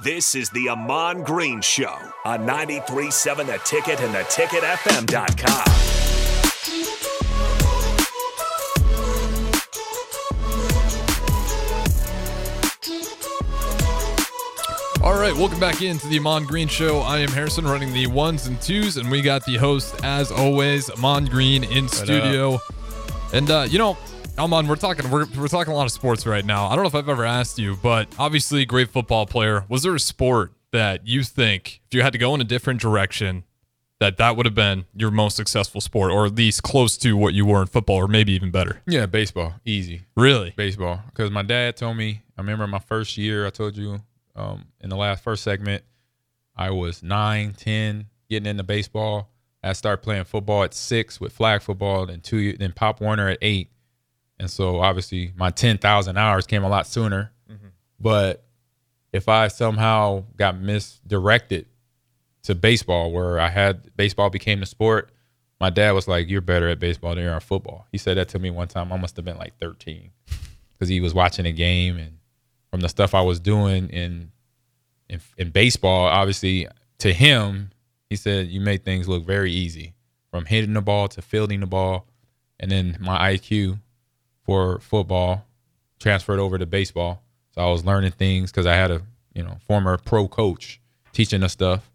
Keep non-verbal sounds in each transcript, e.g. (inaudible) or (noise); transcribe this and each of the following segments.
This is the Ahman Green Show on 93.7 The Ticket and theticketfm.com. All right, welcome back into the Ahman Green Show. I am Harrison running the ones and twos, and we got the host, as always, Ahman Green in studio. And uh, you know, Ahman, we're talking we're, we're talking a lot of sports right now. I don't know if I've ever asked you, but obviously, great football player. Was there a sport that you think, if you had to go in a different direction, that that would have been your most successful sport, or at least close to what you were in football, or maybe even better? Yeah, baseball, easy Really? baseball. Because my dad told me. I remember my first year. I told you um, in the last first segment, I was nine, ten, getting into baseball. I started playing football at six with flag football, then two, then Pop Warner at eight, and so obviously my ten thousand hours came a lot sooner. Mm-hmm. But if I somehow got misdirected to baseball, where I had baseball became the sport, my dad was like, "You're better at baseball than you are at football." He said that to me one time. I must have been like 13 because he was watching a game, and from the stuff I was doing in in, in baseball, obviously to him, he said you made things look very easy from hitting the ball to fielding the ball, and then my IQ for football transferred over to baseball. So I was learning things because I had a you know former pro coach teaching us stuff.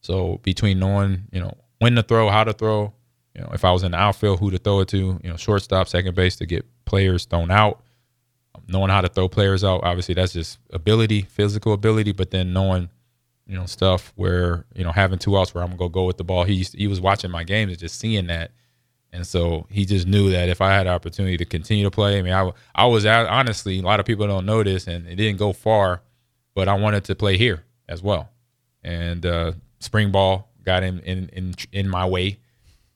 So between knowing you know when to throw, how to throw, you know if I was in the outfield, who to throw it to, you know shortstop, second base to get players thrown out, um, knowing how to throw players out. Obviously that's just ability, physical ability, but then knowing you know stuff where you know having two outs where I'm gonna go with the ball. He used- he was watching my games and just seeing that. And so he just knew that if I had the opportunity to continue to play, I mean, I, I was out, honestly, a lot of people don't know this and it didn't go far, but I wanted to play here as well. And uh, spring ball got in, in, in, in my way.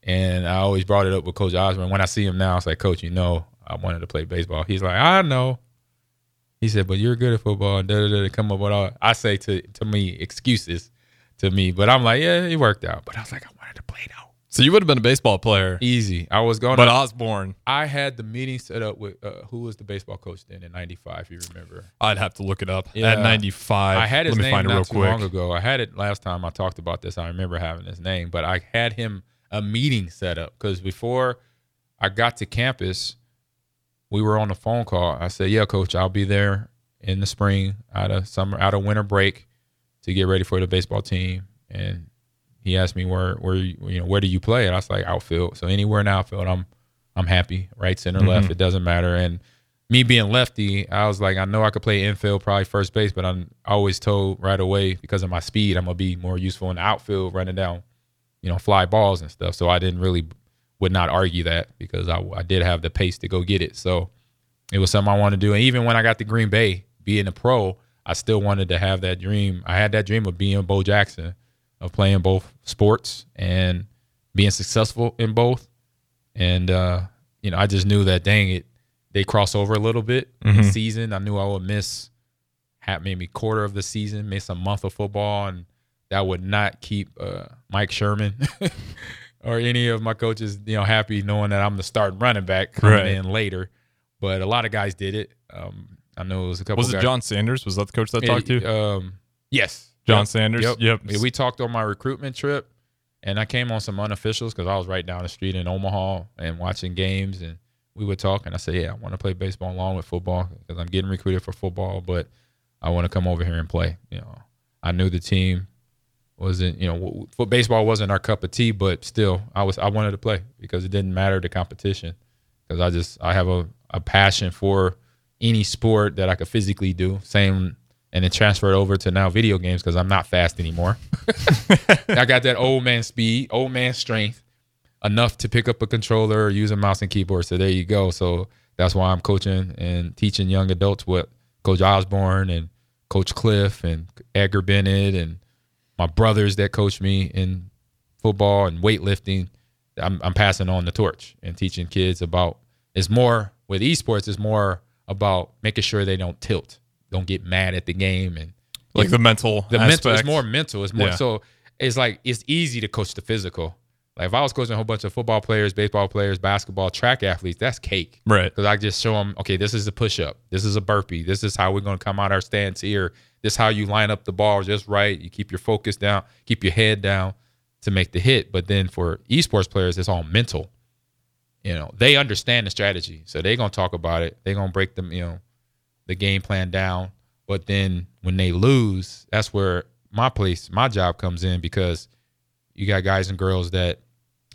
And I always brought it up with Coach Osborne. When I see him now, it's like, Coach, you know, I wanted to play baseball. He's like, I know. He said, but you're good at football. And da, da, da, come up with all, I say to, to me, excuses to me. But I'm like, yeah, it worked out. But I was like, I wanted to play though. So you would have been a baseball player, Easy. I was going but to Osborne, I had the meeting set up with uh, who was the baseball coach then in '95, if you remember. I'd have to look it up. Yeah. At 95, I had his let me name find it not real too quick. long ago. I had it last time I talked about this. I remember having his name, but I had him a meeting set up because before I got to campus, we were on a phone call. I said, "Yeah, coach, I'll be there in the spring, out of summer, out of winter break, to get ready for the baseball team." And he asked me where, where you know, where do you play? And I was like, outfield. So anywhere in outfield, I'm, I'm happy. Right, center, mm-hmm. left, it doesn't matter. And me being lefty, I was like, I know I could play infield, probably first base, but I'm always told right away because of my speed, I'm gonna be more useful in the outfield, running down, you know, fly balls and stuff. So I didn't really would not argue that because I, I did have the pace to go get it. So it was something I wanted to do. And even when I got to Green Bay, being a pro, I still wanted to have that dream. I had that dream of being Bo Jackson, of playing both sports and being successful in both. And uh, you know, I just knew that dang it, they cross over a little bit in the season. I knew I would miss half maybe quarter of the season, miss a month of football, and that would not keep uh, Mike Sherman (laughs) or any of my coaches, you know, happy knowing that I'm the starting running back coming Right. in later. But a lot of guys did it. Um, I know it was a couple. Was it guys- John Sanders? Was that the coach that talked to you? Um, yes, John Yep. Sanders? Yep. Yep. Yeah, We talked on my recruitment trip, and I came on some unofficials because I was right down the street in Omaha and watching games, and we would talk. And I said, "Yeah, I want to play baseball along with football because I'm getting recruited for football, but I want to come over here and play." You know, I knew the team wasn't, you know, w- baseball wasn't our cup of tea, but still, I was I wanted to play because it didn't matter the competition because I just I have a, a passion for any sport that I could physically do. Same, and then transferred over to now video games because I'm not fast anymore. (laughs) I got that old man speed, old man strength, enough to pick up a controller or use a mouse and keyboard. So there you go. So that's why I'm coaching and teaching young adults what Coach Osborne and Coach Cliff and Edgar Bennett and my brothers that coach me in football and weightlifting. I'm, I'm passing on the torch and teaching kids about. It's more with esports. It's more about making sure they don't tilt, don't get mad at the game, and like the mental the aspect. mental. It's more mental. It's more Yeah. so. It's like it's easy to coach the physical. Like if I was coaching a whole bunch of football players, baseball players, basketball, track athletes, that's cake. Right. Because I just show them, okay, this is a push up, this is a burpee, this is how we're going to come out our stance here. This is how you line up the ball just right. You keep your focus down, keep your head down to make the hit. But then for esports players, it's all mental. You know, they understand the strategy, so they're gonna talk about it. They're gonna break them, you know, the game plan down. But then when they lose, that's where my place, my job comes in because you got guys and girls that,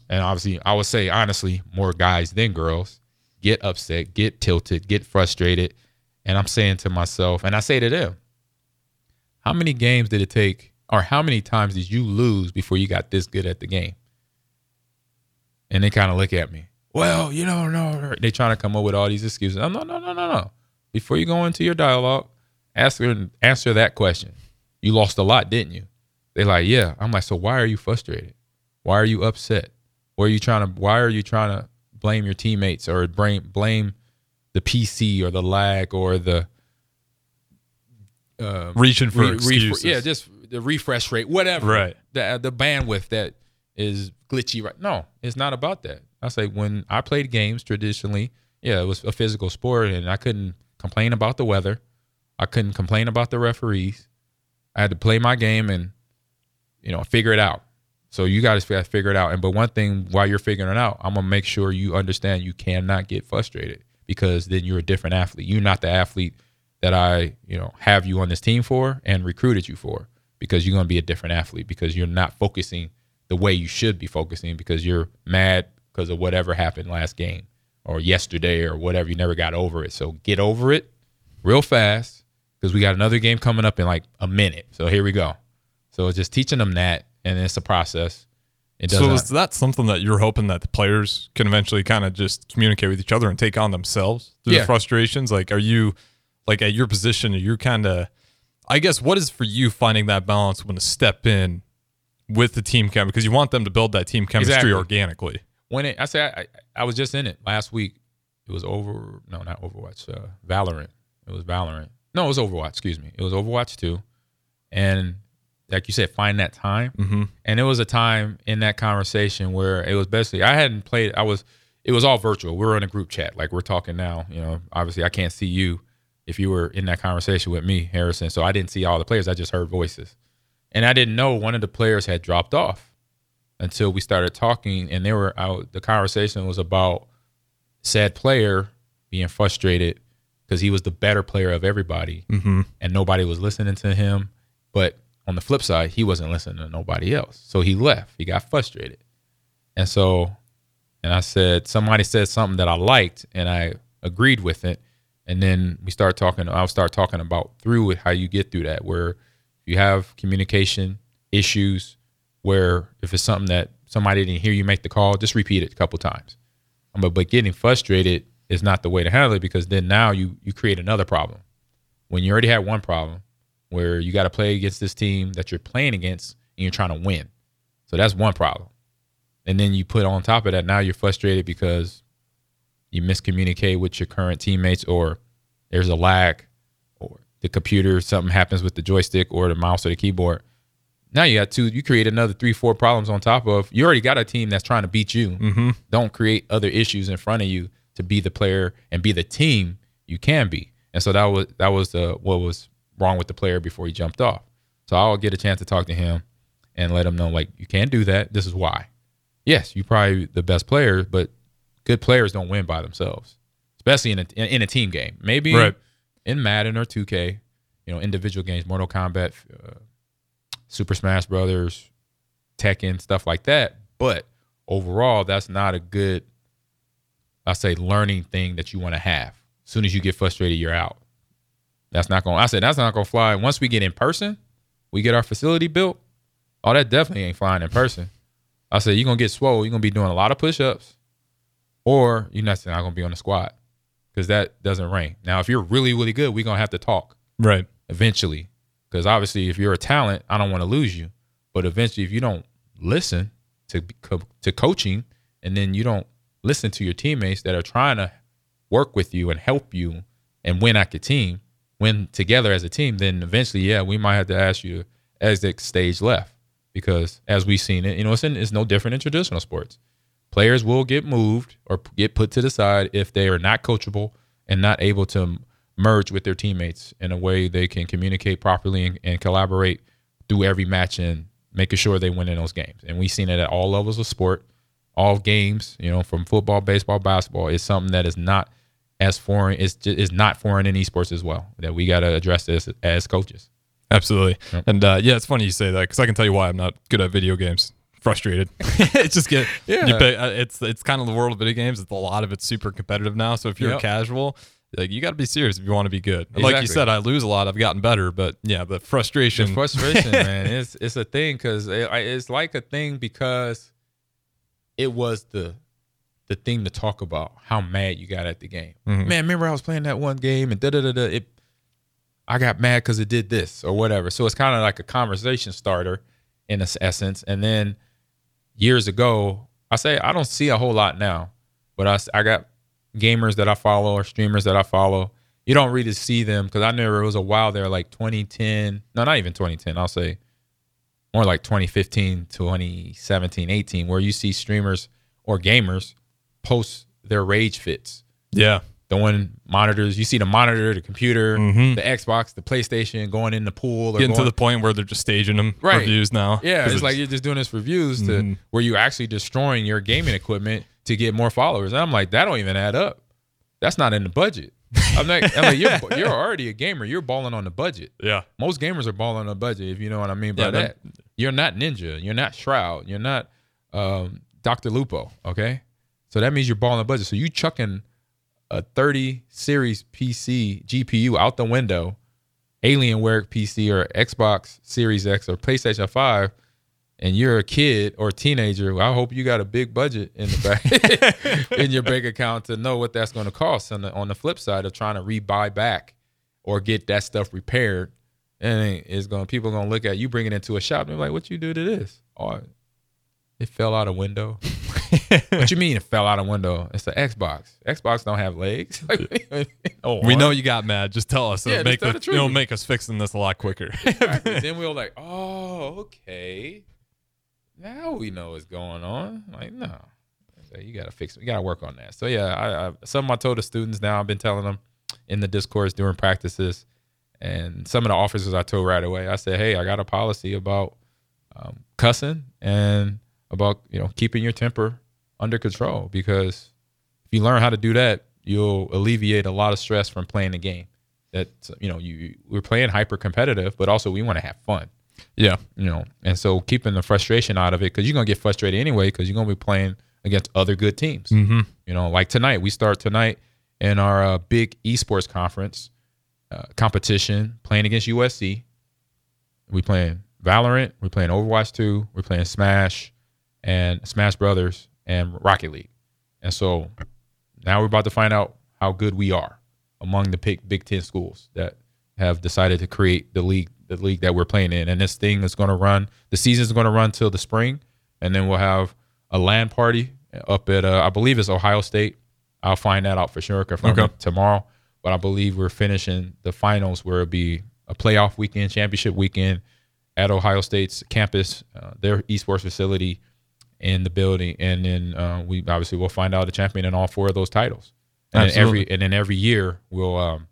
and obviously, I would say honestly, more guys than girls get upset, get tilted, get frustrated. And I'm saying to myself, and I say to them, how many games did it take, or how many times did you lose before you got this good at the game? And they kind of look at me. Well, you don't know, no, they trying to come up with all these excuses. I'm no, no, no, no, no. Before you go into your dialogue, ask answer answer that question. You lost a lot, didn't you? They're like, yeah. I'm like, so why are you frustrated? Why are you upset? Why are you trying to? Why are you trying to blame your teammates or blame blame the PC or the lag or the uh, reaching for re, excuses. yeah, just the refresh rate, whatever. Right. The the bandwidth that is glitchy. Right. No, it's not about that. I say when I played games traditionally, yeah, it was a physical sport, and I couldn't complain about the weather. I couldn't complain about the referees. I had to play my game and you know figure it out. So you got to figure it out. And but one thing while you're figuring it out, I'm gonna make sure you understand you cannot get frustrated because then you're a different athlete. You're not the athlete that I you know have you on this team for and recruited you for because you're gonna be a different athlete because you're not focusing the way you should be focusing because you're mad because of whatever happened last game or yesterday or whatever. You never got over it. So get over it real fast because we got another game coming up in like a minute. So here we go. So just teaching them that, and it's a process. It so is that something that you're hoping that the players can eventually kind of just communicate with each other and take on themselves through yeah. the frustrations? Like, are you like at your position? Are you kind of, I guess, what is for you finding that balance when to step in with the team chem because you want them to build that team chemistry exactly. organically. When it, I say I, I was just in it last week. It was over. No, not Overwatch. Uh, Valorant. It was Valorant. No, it was Overwatch. Excuse me. It was Overwatch two, and like you said, find that time. Mm-hmm. And it was a time in that conversation where it was basically I hadn't played. I was. It was all virtual. We were in a group chat, like we're talking now. You know, obviously I can't see you if you were in that conversation with me, Harrison. So I didn't see all the players. I just heard voices. And I didn't know one of the players had dropped off until we started talking. And they were out. The conversation was about said player being frustrated because he was the better player of everybody, mm-hmm. and nobody was listening to him. But on the flip side, he wasn't listening to nobody else. So he left. He got frustrated. And so, and I said, somebody said something that I liked, and I agreed with it. And then we start talking. I'll start talking about through it how you get through that, where you have communication issues where if it's something that somebody didn't hear you make the call, just repeat it a couple times. Um, but but getting frustrated is not the way to handle it because then now you you create another problem. When you already had one problem where you got to play against this team that you're playing against and you're trying to win. So that's one problem. And then you put on top of that now you're frustrated because you miscommunicate with your current teammates or there's a lag or the computer, something happens with the joystick or the mouse or the keyboard. Now you got two, you create another three, four problems on top of you already got a team that's trying to beat you. Mm-hmm. Don't create other issues in front of you to be the player and be the team you can be. And so that was that was the what was wrong with the player before he jumped off. So I'll get a chance to talk to him and let him know like you can't do that. This is why. Yes, you're probably the best player, but good players don't win by themselves, especially in a in a team game. Maybe right in Madden or 2K, you know, individual games, Mortal Kombat, uh, Super Smash Brothers, Tekken, stuff like that. But overall, that's not a good, I say, learning thing that you want to have. As soon as you get frustrated, you're out. That's not going. I said that's not going to fly. Once we get in person, we get our facility built. Oh, that definitely ain't flying in person. I said you're gonna get swole. You're gonna be doing a lot of push-ups, or you're not, not gonna be on the squat because that doesn't ring. Now, if you're really, really good, we're gonna have to talk. Right. Eventually. Because obviously if you're a talent, I don't want to lose you. But eventually if you don't listen to to coaching and then you don't listen to your teammates that are trying to work with you and help you and win at the team, win together as a team, then eventually, yeah, we might have to ask you to exit stage left. Because as we've seen it, you know, it's, in, it's no different in traditional sports players will get moved or get put to the side if they are not coachable and not able to merge with their teammates in a way they can communicate properly and, and collaborate through every match and making sure they win in those games. And we've seen it at all levels of sport, all games, you know, from football, baseball, basketball. It's something that is not as foreign, is is not foreign in esports as well. That we got to address this as coaches. Absolutely. Yep. And uh, yeah, it's funny you say that because I can tell you why I'm not good at video games. Frustrated. (laughs) it's just get Yeah. You pay, uh, it's it's kind of the world of video games. It's a lot of it's super competitive now. So if you're Yep. casual, like you got to be serious if you want to be good. And Like you said, I lose a lot. I've gotten better, but yeah, the frustration. The frustration, (laughs) man, it's it's a thing because it, it's like a thing because it was the the thing to talk about how mad you got at the game. Mhm. Man, remember I was playing that one game and da da da da. It, I got mad because it did this or whatever. So it's kind of like a conversation starter in its essence. And then years ago, I say I don't see a whole lot now, but I I got gamers that I follow or streamers that I follow. You don't really see them because I remember it was a while there, like 2010. No, not even 2010. I'll say more like 2015, 2017, 18, where you see streamers or gamers post their rage fits. yeah. Throwing monitors, you see the monitor, the computer, Mhm. the Xbox, the PlayStation, going in the pool or Getting to the point where they're just staging them Right. reviews now. Yeah, it's like you're just doing this reviews to Mhm. where you're actually destroying your gaming equipment to get more followers. And I'm like, that don't even add up. That's not in the budget. I'm like, I'm like you're, (laughs) you're already a gamer. You're balling on the budget. yeah. Most gamers are balling on the budget, if you know what I mean by Yeah, that. that- You're not Ninja. You're not Shroud. You're not um, Dr. Lupo. Okay, so that means you're balling on the budget. So you chucking a 30 series PC GPU out the window, Alienware PC or Xbox Series X or PlayStation 5, and you're a kid or a teenager, well, I hope you got a big budget in the back (laughs) in your bank account to know what that's going to cost. On the on the flip side of trying to rebuy back or get that stuff repaired, and it's going people going to look at you bringing it into a shop and they're like, "What you do to this?" Oh, it fell out a window. (laughs) what you mean it fell out a window? It's the Xbox. Xbox don't have legs. (laughs) oh, We know you got mad. Just tell us. Yeah, It'll make the, the truth. it'll make us fixing this a lot quicker. Exactly. then we were like, oh, okay. Now we know what's going on. Like, no. So you gotta fix it. You gotta work on that. So yeah, I, I some I told the students now. I've been telling them in the Discord during practices, and some of the officers I told right away. I said, hey, I got a policy about um, cussing and about you know keeping your temper under control because if you learn how to do that, you'll alleviate a lot of stress from playing the game. That you know you we're playing hyper competitive, but also we want to have fun yeah. you know, and so keeping the frustration out of it because you're gonna get frustrated anyway because you're gonna be playing against other good teams. Mm-hmm. You know, like tonight we start tonight in our uh, big esports conference uh, competition playing against USC. We playing Valorant, we're playing Overwatch 2, we're playing Smash and Smash Brothers and Rocket League. And so now we're about to find out how good we are among the big Big Ten schools that have decided to create the league, the league that we're playing in. And this thing is going to run. The season is going to run till the spring, and then we'll have a LAN party up at uh, I believe it's Ohio State. I'll find that out for sure Okay. tomorrow. But I believe we're finishing the finals where it'll be a playoff weekend, championship weekend at Ohio State's campus, uh, their esports facility in the building, and then uh, we obviously will find out the champion in all four of those titles. And then every and then every year we'll um,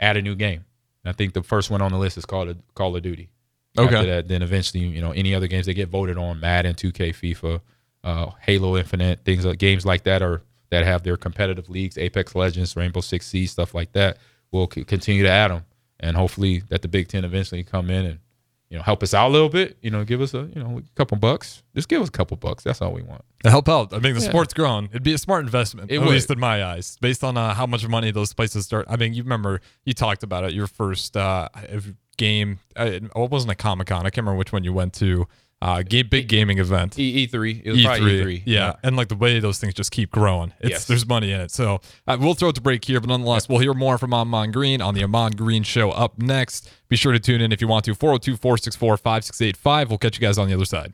add a new game. And I think the first one on the list is called a, Call of Duty. Okay. After that, then eventually, you know, any other games that get voted on, Madden, 2K, FIFA, uh, Halo Infinite, things like games like that are that have their competitive leagues, Apex Legends, Rainbow Six Siege, stuff like that. We'll c- continue to add them, and hopefully that the Big Ten eventually come in and you know help us out a little bit. You know, give us a you know a couple bucks. Just give us a couple bucks. That's all we want. To help out. I mean, the Yeah. sport's grown. It'd be a smart investment, It at would. least in my eyes, based on uh, how much money those places start. I mean, you remember you talked about it. Your first uh, game, uh, it wasn't a Comic Con. I can't remember which one you went to. Uh, game, big gaming event. E E three. It was probably E three. Yeah. and like the way those things just keep growing. It's Yes. there's money in it. So uh, we'll throw it to break here, but nonetheless, we'll hear more from Ahman Green on the Ahman Green Show up next. Be sure to tune in if you want to. 402 464 5685. We'll catch you guys on the other side.